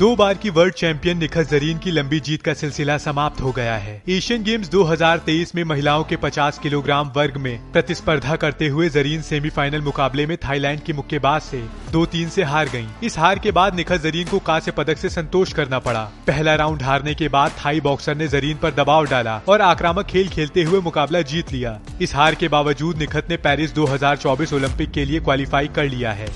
दो बार की world champion Nikhat Zareen की लंबी जीत का सिलसिला समाप्त हो गया है। एशियन गेम्स 2023 में महिलाओं के 50 किलोग्राम वर्ग में प्रतिस्पर्धा करते हुए जरीन सेमीफाइनल मुकाबले में थाईलैंड की मुक्केबाज से दो तीन से हार गई इस हार के बाद निखत जरीन को कांस्य पदक से संतोष करना पड़ा। पहला राउंड हारने के बाद थाई बॉक्सर ने जरीन पर दबाव डाला और आक्रामक खेल खेलते हुए मुकाबला जीत लिया। इस हार के बावजूद निखत ने पेरिस 2024 ओलंपिक के लिए क्वालिफाई कर लिया है।